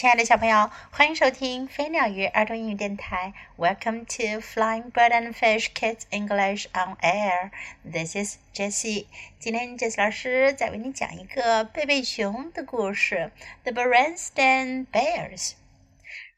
亲爱的小朋友，欢迎收听飞鸟鱼儿童英语电台。Welcome to Flying Bird and Fish Kids English on Air. This is Jessie. 今天 Jessie 老师再为你讲一个贝贝熊的故事，《The Berenstain Bears》。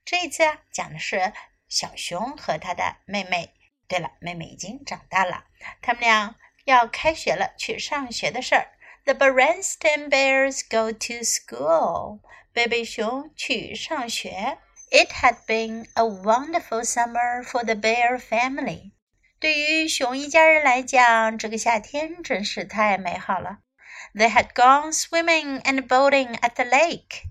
这一次啊，讲的是小熊和他的妹妹。对了，妹妹已经长大了，他们俩要开学了，去上学的事儿。The Berenstain Bears go to school. 贝贝熊去上学。It had been a wonderful summer for the bear family. 对于熊一家人来讲，这个夏天真是太美好了。They had gone swimming and boating at the lake.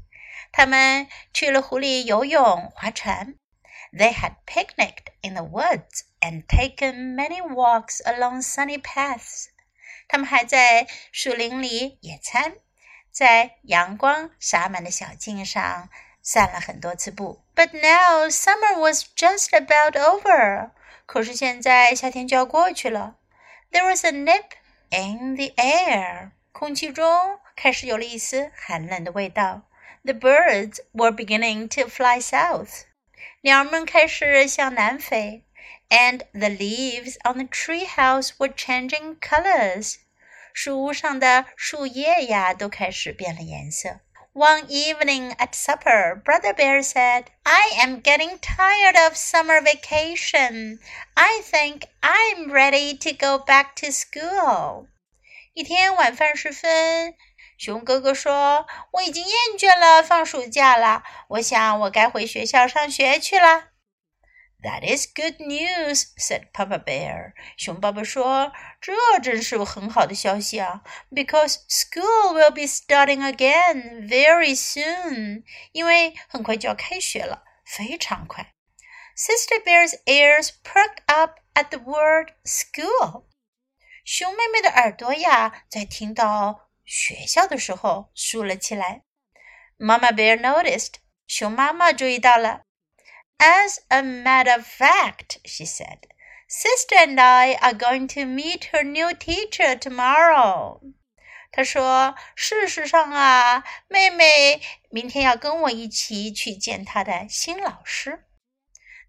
他们去了湖里游泳、划船。They had picnicked in the woods and taken many walks along sunny paths. 他们还在树林里野餐，在阳光洒满的小径上散了很多次步。But now summer was just about over。可是现在夏天就要过去了。There was a nip in the air。空气中开始有了一丝寒冷的味道。The birds were beginning to fly south。鸟们开始向南飞。and the leaves on the tree house were changing colors. 树屋上的树叶呀，都开始变了颜色。One evening at supper, Brother Bear said, I am getting tired of summer vacation. I think I'm ready to go back to school. 一天晚饭时分，熊哥哥说：“我已经厌倦了放暑假了，我想我该回学校上学去了。” ” That is good news," said Papa Bear. 熊爸爸说：“这真是很好的消息啊！Because school will be starting again very soon. 因为很快就要开学了，非常快。” Sister Bear's ears perked up at the word school. 熊妹妹的耳朵呀，在听到学校的时候竖了起来。Mama Bear noticed. 熊妈妈注意到了。 as a matter of fact, she said, Sister and I are going to meet her new teacher tomorrow. 她说：“事实上啊，妹妹明天要跟我一起去见她的新老师。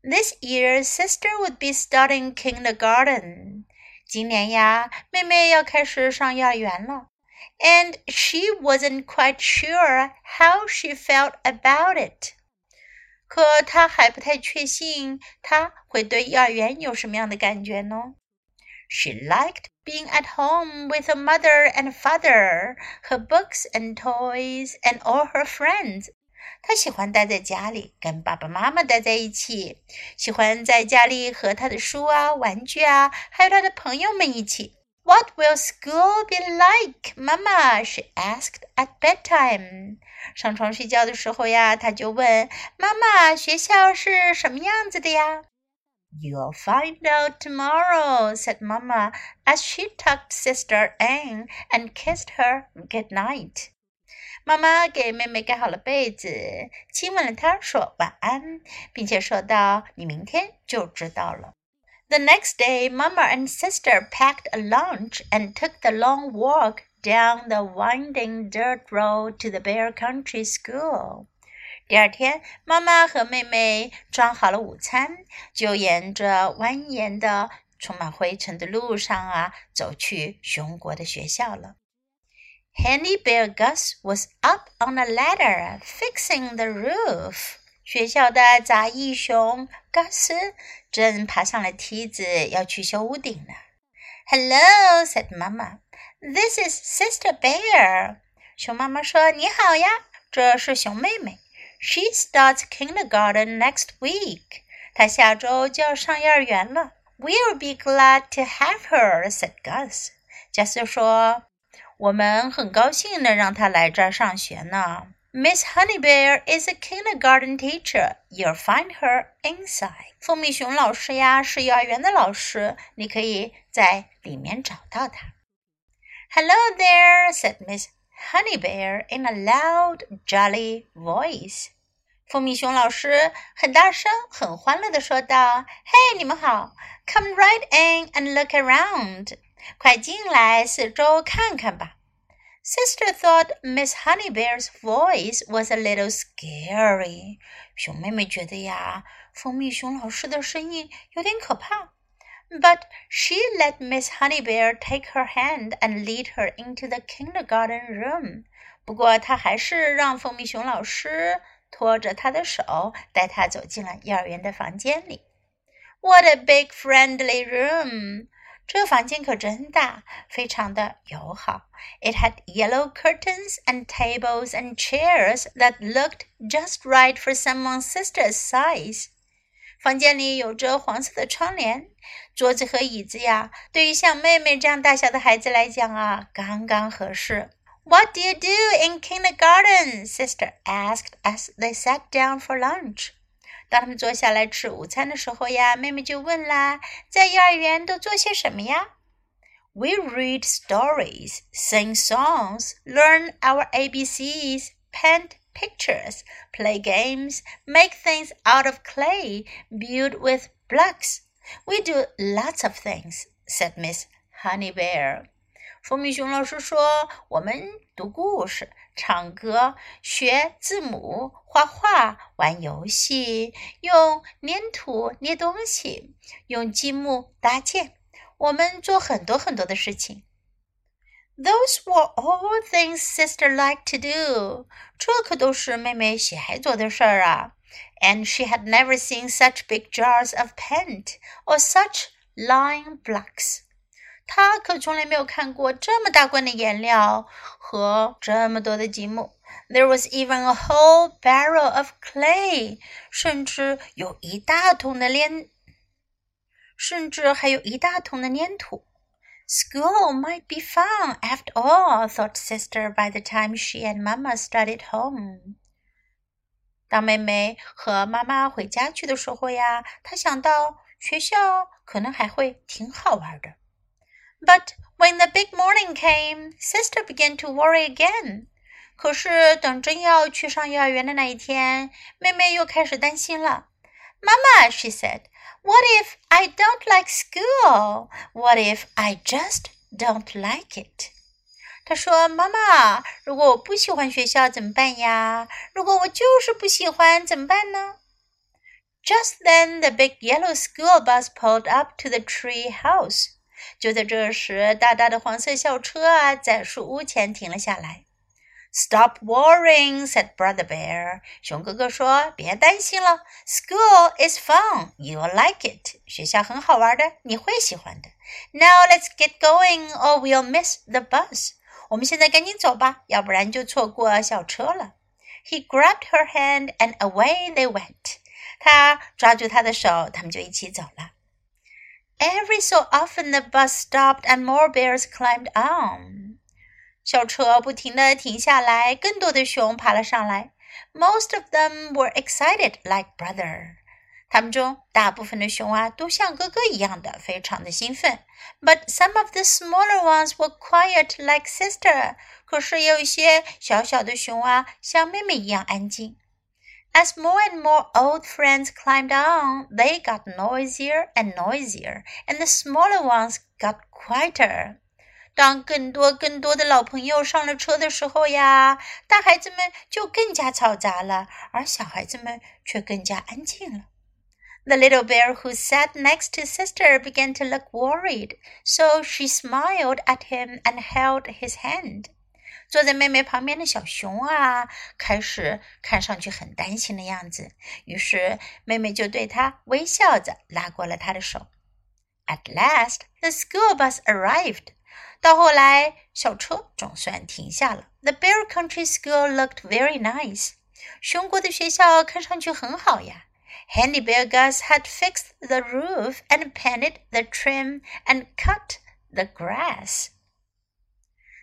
This year, sister would be starting kindergarten. 今年呀，妹妹要开始上幼儿园了。And she wasn't quite sure how she felt about it. 可他还不太确信他会对幼儿园有什么样的感觉呢？She liked being at home with her mother and father, her books and toys, and all her friends. 她喜欢待在家里，跟爸爸妈妈待在一起，喜欢在家里和她的书啊、玩具啊，还有她的朋友们一起。What will school be like, Mama? She asked at bedtime. 上床睡觉的时候呀，她就问妈妈：“学校是什么样子的呀？” You'll find out tomorrow," said Mama as she tucked Sister in and kissed her good night. 妈妈给妹妹盖好了被子，亲吻了她，说晚安，并且说道：“你明天就知道了。” The next day, Mama and sister packed a lunch and took the long walk down the winding dirt road to the Bear Country School. 第二天，妈妈和妹妹装好了午餐，就沿着蜿蜒的、充满灰尘的路上啊，走去熊国的学校了。Handy Bear Gus was up on a ladder fixing the roof. 学校的杂役熊高斯正爬上了梯子，要去修屋顶呢。Hello, said Mama. This is Sister Bear. 熊妈妈说：“你好呀，这是熊妹妹。She starts kindergarten next week. 她下周就要上幼儿园了。We'll be glad to have her," said Gus. 加斯说：“我们很高兴能让她来这儿上学呢。” Miss Honeybear is a kindergarten teacher. You'll find her inside. 蜂蜜熊老师呀，是幼儿园的老师，你可以在里面找到她。Hello there, said Miss Honeybear in a loud, jolly voice. 蜂蜜熊老师很大声、很欢乐地说道：“嘿，你们好！Come right in and look around. 快进来，四周看看吧。” Sister thought Miss Honey Bear's voice was a little scary. 熊妹妹觉得呀，蜂蜜熊老师的声音有点可怕。But she let Miss Honey Bear take her hand and lead her into the kindergarten room. 不过她还是让蜂蜜熊老师拖着她的手，带她走进了幼儿园的房间里。What a big friendly room! 这个房间可真大，非常的友好。It had yellow curtains and tables and chairs that looked just right for someone's sister's size. 房间里有着黄色的窗帘，桌子和椅子呀，对于像妹妹这样大小的孩子来讲啊，刚刚合适。What do you do in kindergarten? Sister asked as they sat down for lunch. 当他们坐下来吃午餐的时候呀，妹妹就问啦：“在幼儿园都做些什么呀？”We read stories, sing songs, learn our ABCs, paint pictures, play games, make things out of clay, build with blocks. We do lots of things, said Miss Honey Bear. 蜂蜜熊老师说：“我们读故事、 唱歌、学字母、画画、玩游戏，用粘土捏东西，用积木搭建。我们做很多很多的事情。” Those were all things sister liked to do. 这可都是妹妹喜爱做的事儿啊。And she had never seen such big jars of paint or such line blocks. 他可从来没有看过这么大罐的颜料和这么多的积木。There was even a whole barrel of clay. 甚至有一大桶的粘，甚至还有一大桶的粘土。School might be fun after all, thought sister by the time she and Mama started home. 当妹妹和妈妈回家去的时候呀，她想到学校可能还会挺好玩的。But when the big morning came, sister began to worry again. 可是等真要去上幼儿园的那一天，妹妹又开始担心了。Mama, she said, what if I don't like school? What if I just don't like it? 他说：“妈妈，如果我不喜欢学校怎么办呀？如果我就是不喜欢怎么办呢？” Just then, the big yellow school bus pulled up to the tree house. 就在这时，大大的黄色校车啊，在树屋前停了下来。Stop worrying," said Brother Bear. 熊哥哥说：“别担心了，School is fun. You'll like it. 学校很好玩的，你会喜欢的。Now let's get going, or we'll miss the bus. 我们现在赶紧走吧，要不然就错过校车了。He grabbed her hand, and away they went. 他抓住她的手，他们就一起走了。Every so often the bus stopped, and more bears climbed on. 校车不停地停下来，更多的熊爬了上来。Most of them were excited like brother。他们中大部分的熊啊，都像哥哥一样的非常的兴奋。But some of the smaller ones were quiet like sister。可是也有一些小小的熊啊，像妹妹一样安静。 As more and more old friends climbed on, they got noisier and noisier, and the smaller ones got quieter. 当更多更多的老朋友上了车的时候呀，大孩子们就更加嘈杂了，而小孩子们却更加安静了。The little bear who sat next to sister began to look worried, so she smiled at him and held his hand. 坐在妹妹旁边的小熊啊，开始看上去很担心的样子，于是妹妹就对他微笑着拉过了他的手。At last, the school bus arrived. 到后来，小车总算停下了。The Bear Country School looked very nice。熊国的学校看上去很好呀。Handy Bear Gus had fixed the roof and painted the trim and cut the grass。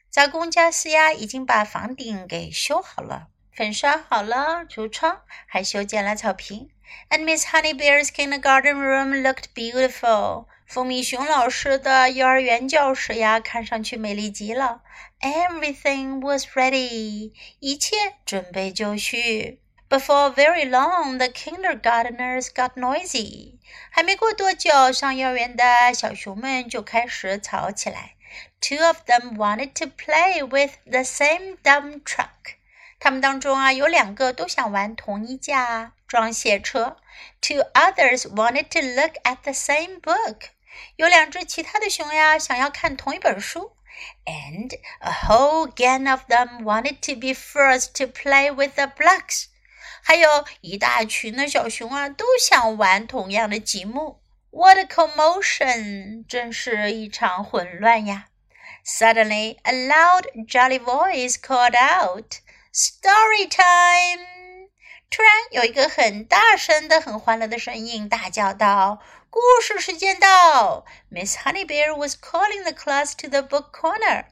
杂工加斯呀已经把房顶给修好了，粉刷好了橱窗，还修剪了草坪。And Miss Honey Bear's kindergarten room looked beautiful。蜂蜜熊老师的幼儿园教室呀，看上去美丽极了。Everything was ready，一切准备就绪。Before very long, the kindergarteners got noisy。还没过多久，上幼儿园的小熊们就开始吵起来。two of them wanted to play with the same dump truck. 他们当中啊，有两个都想玩同一架装卸车。Two others wanted to look at the same book. 有两只其他的熊呀，想要看同一本书。And a whole gang of them wanted to be first to play with the blocks. 还有一大群的小熊啊，都想玩同样的积木。What a commotion！真是一场混乱呀。 Suddenly, a loud, jolly voice called out. Story time！突然有一个很大声的、很欢乐的声音大叫道：“故事时间到！”Miss Honeybear was calling the class to the book corner。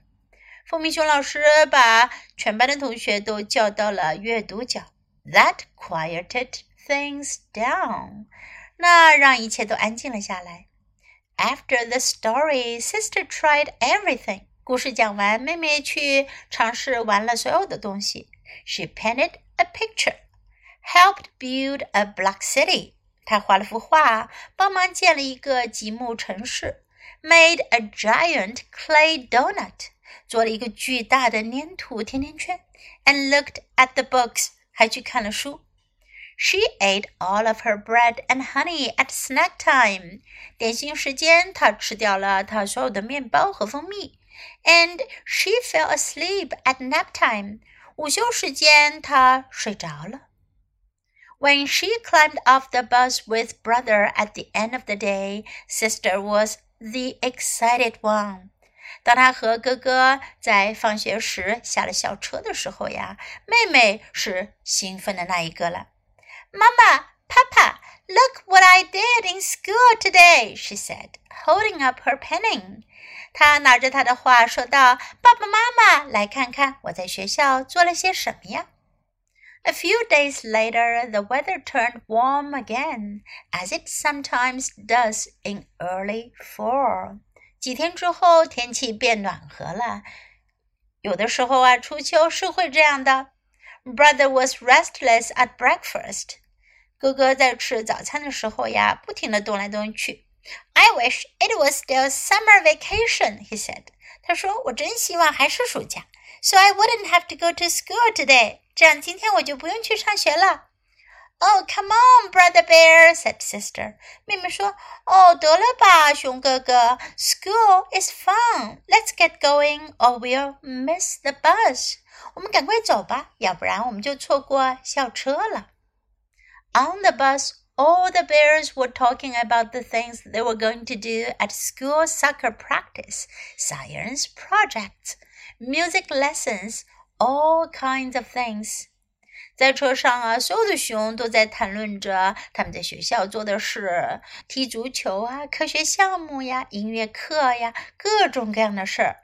蜂蜜熊老师把全班的同学都叫到了阅读角。That quieted things down。那让一切都安静了下来。After the story, sister tried everything. 故事讲完，妹妹去尝试玩了所有的东西。She painted a picture, helped build a block city. 她画了幅画，帮忙建了一个积木城市。Made a giant clay donut. 做了一个巨大的粘土甜甜圈。And looked at the books. 还去看了书。She ate all of her bread and honey at snack time. 点心时间，她吃掉了她所有的面包和蜂蜜。and she fell asleep at nap time. 午休时间，她睡着了。When she climbed off the bus with brother at the end of the day, sister was the excited one. 当她和哥哥在放学时下了校车的时候呀，妹妹是兴奋的那一个了。妈妈，Papa, look what I did in school today, she said, holding up her penning. 他拿着他的画说道：“爸爸妈妈，来看看我在学校做了些什么呀。” A few days later, the weather turned warm again, as it sometimes does in early fall. 几天之后，天气变暖和了。有的时候啊，初秋是会这样的。Brother was restless at breakfast. 哥哥在吃早餐的时候呀，不停地动来动去。I wish it was still summer vacation, he said. 他说：“我真希望还是暑假，so I wouldn't have to go to school today. 这样今天我就不用去上学了。” Oh, come on, brother bear, said sister. 妹妹说：“哦，得了吧，熊哥哥，School is fun. Let's get going, or we'll miss the bus. 我们赶快走吧，要不然我们就错过校车了。” On the bus all the bears were talking about the things they were going to do at school soccer practice, science projects, music lessons, all kinds of things. 在车上啊，所有的熊都在谈论着他们在学校做的事，踢足球啊，科学项目呀，音乐课呀，各种各样的事儿。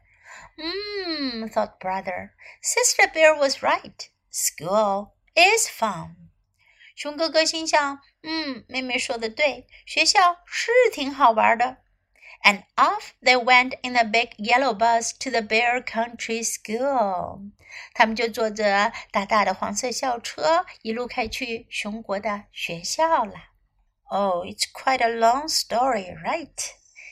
嗯，thought brother, sister bear was right. School is fun. 熊哥哥心想：“嗯，妹妹说的对，学校是挺好玩的。” And off they went in a big yellow bus to the Bear Country School。他们就坐着大大的黄色校车，一路开去熊国的学校了。Oh, it's quite a long story, right?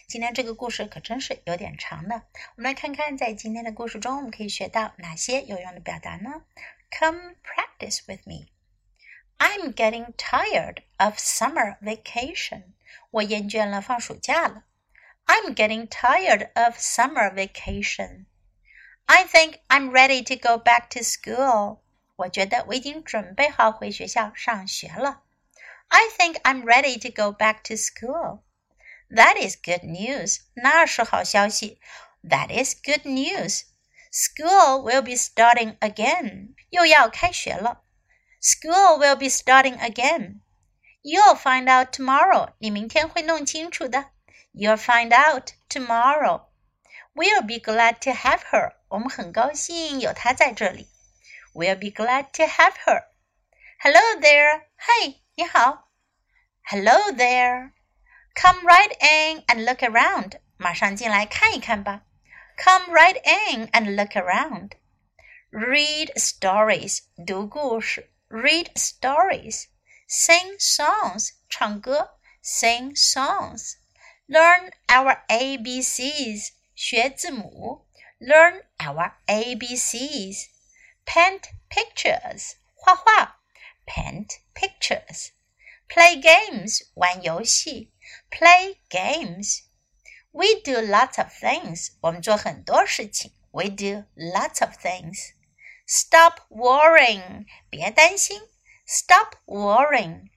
今天这个故事可真是有点长呢。我们来看看，在今天的故事中，我们可以学到哪些有用的表达呢？Come practice with me. I'm getting tired of summer vacation. 我厌倦了放暑假了。I'm getting tired of summer vacation. I think I'm ready to go back to school. 我觉得我已经准备好回学校上学了。I think I'm ready to go back to school. That is good news. 那是好消息。That is good news. School will be starting again. 又要开学了。 School will be starting again. You'll find out tomorrow. 你明天会弄清楚的。You'll find out tomorrow. We'll be glad to have her. 我们很高兴有她在这里。We'll be glad to have her. Hello there. Hi, 你好。Hello there. Come right in and look around. 马上进来看一看吧。Come right in and look around. Read stories. 读故事。 read stories, sing songs, 唱歌 sing songs, learn our ABCs, 学字母，learn our ABCs。Paint pictures，画画，paint pictures。Play games，玩游戏，play games。We do lots of things，我们做很多事情。We do lots of things. Stop worrying. 别担心。Stop worrying.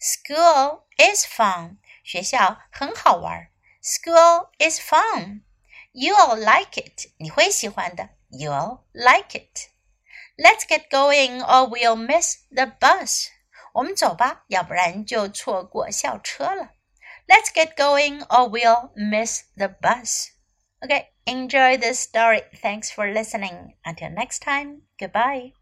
School is fun. 学校很好玩。School is fun. You'll like it. 你会喜欢的。You'll like it. Let's get going or we'll miss the bus. 我们走吧，要不然就错过校车了。Let's get going or we'll miss the bus. Okay, enjoy this story. Thanks for listening. Until next time, goodbye.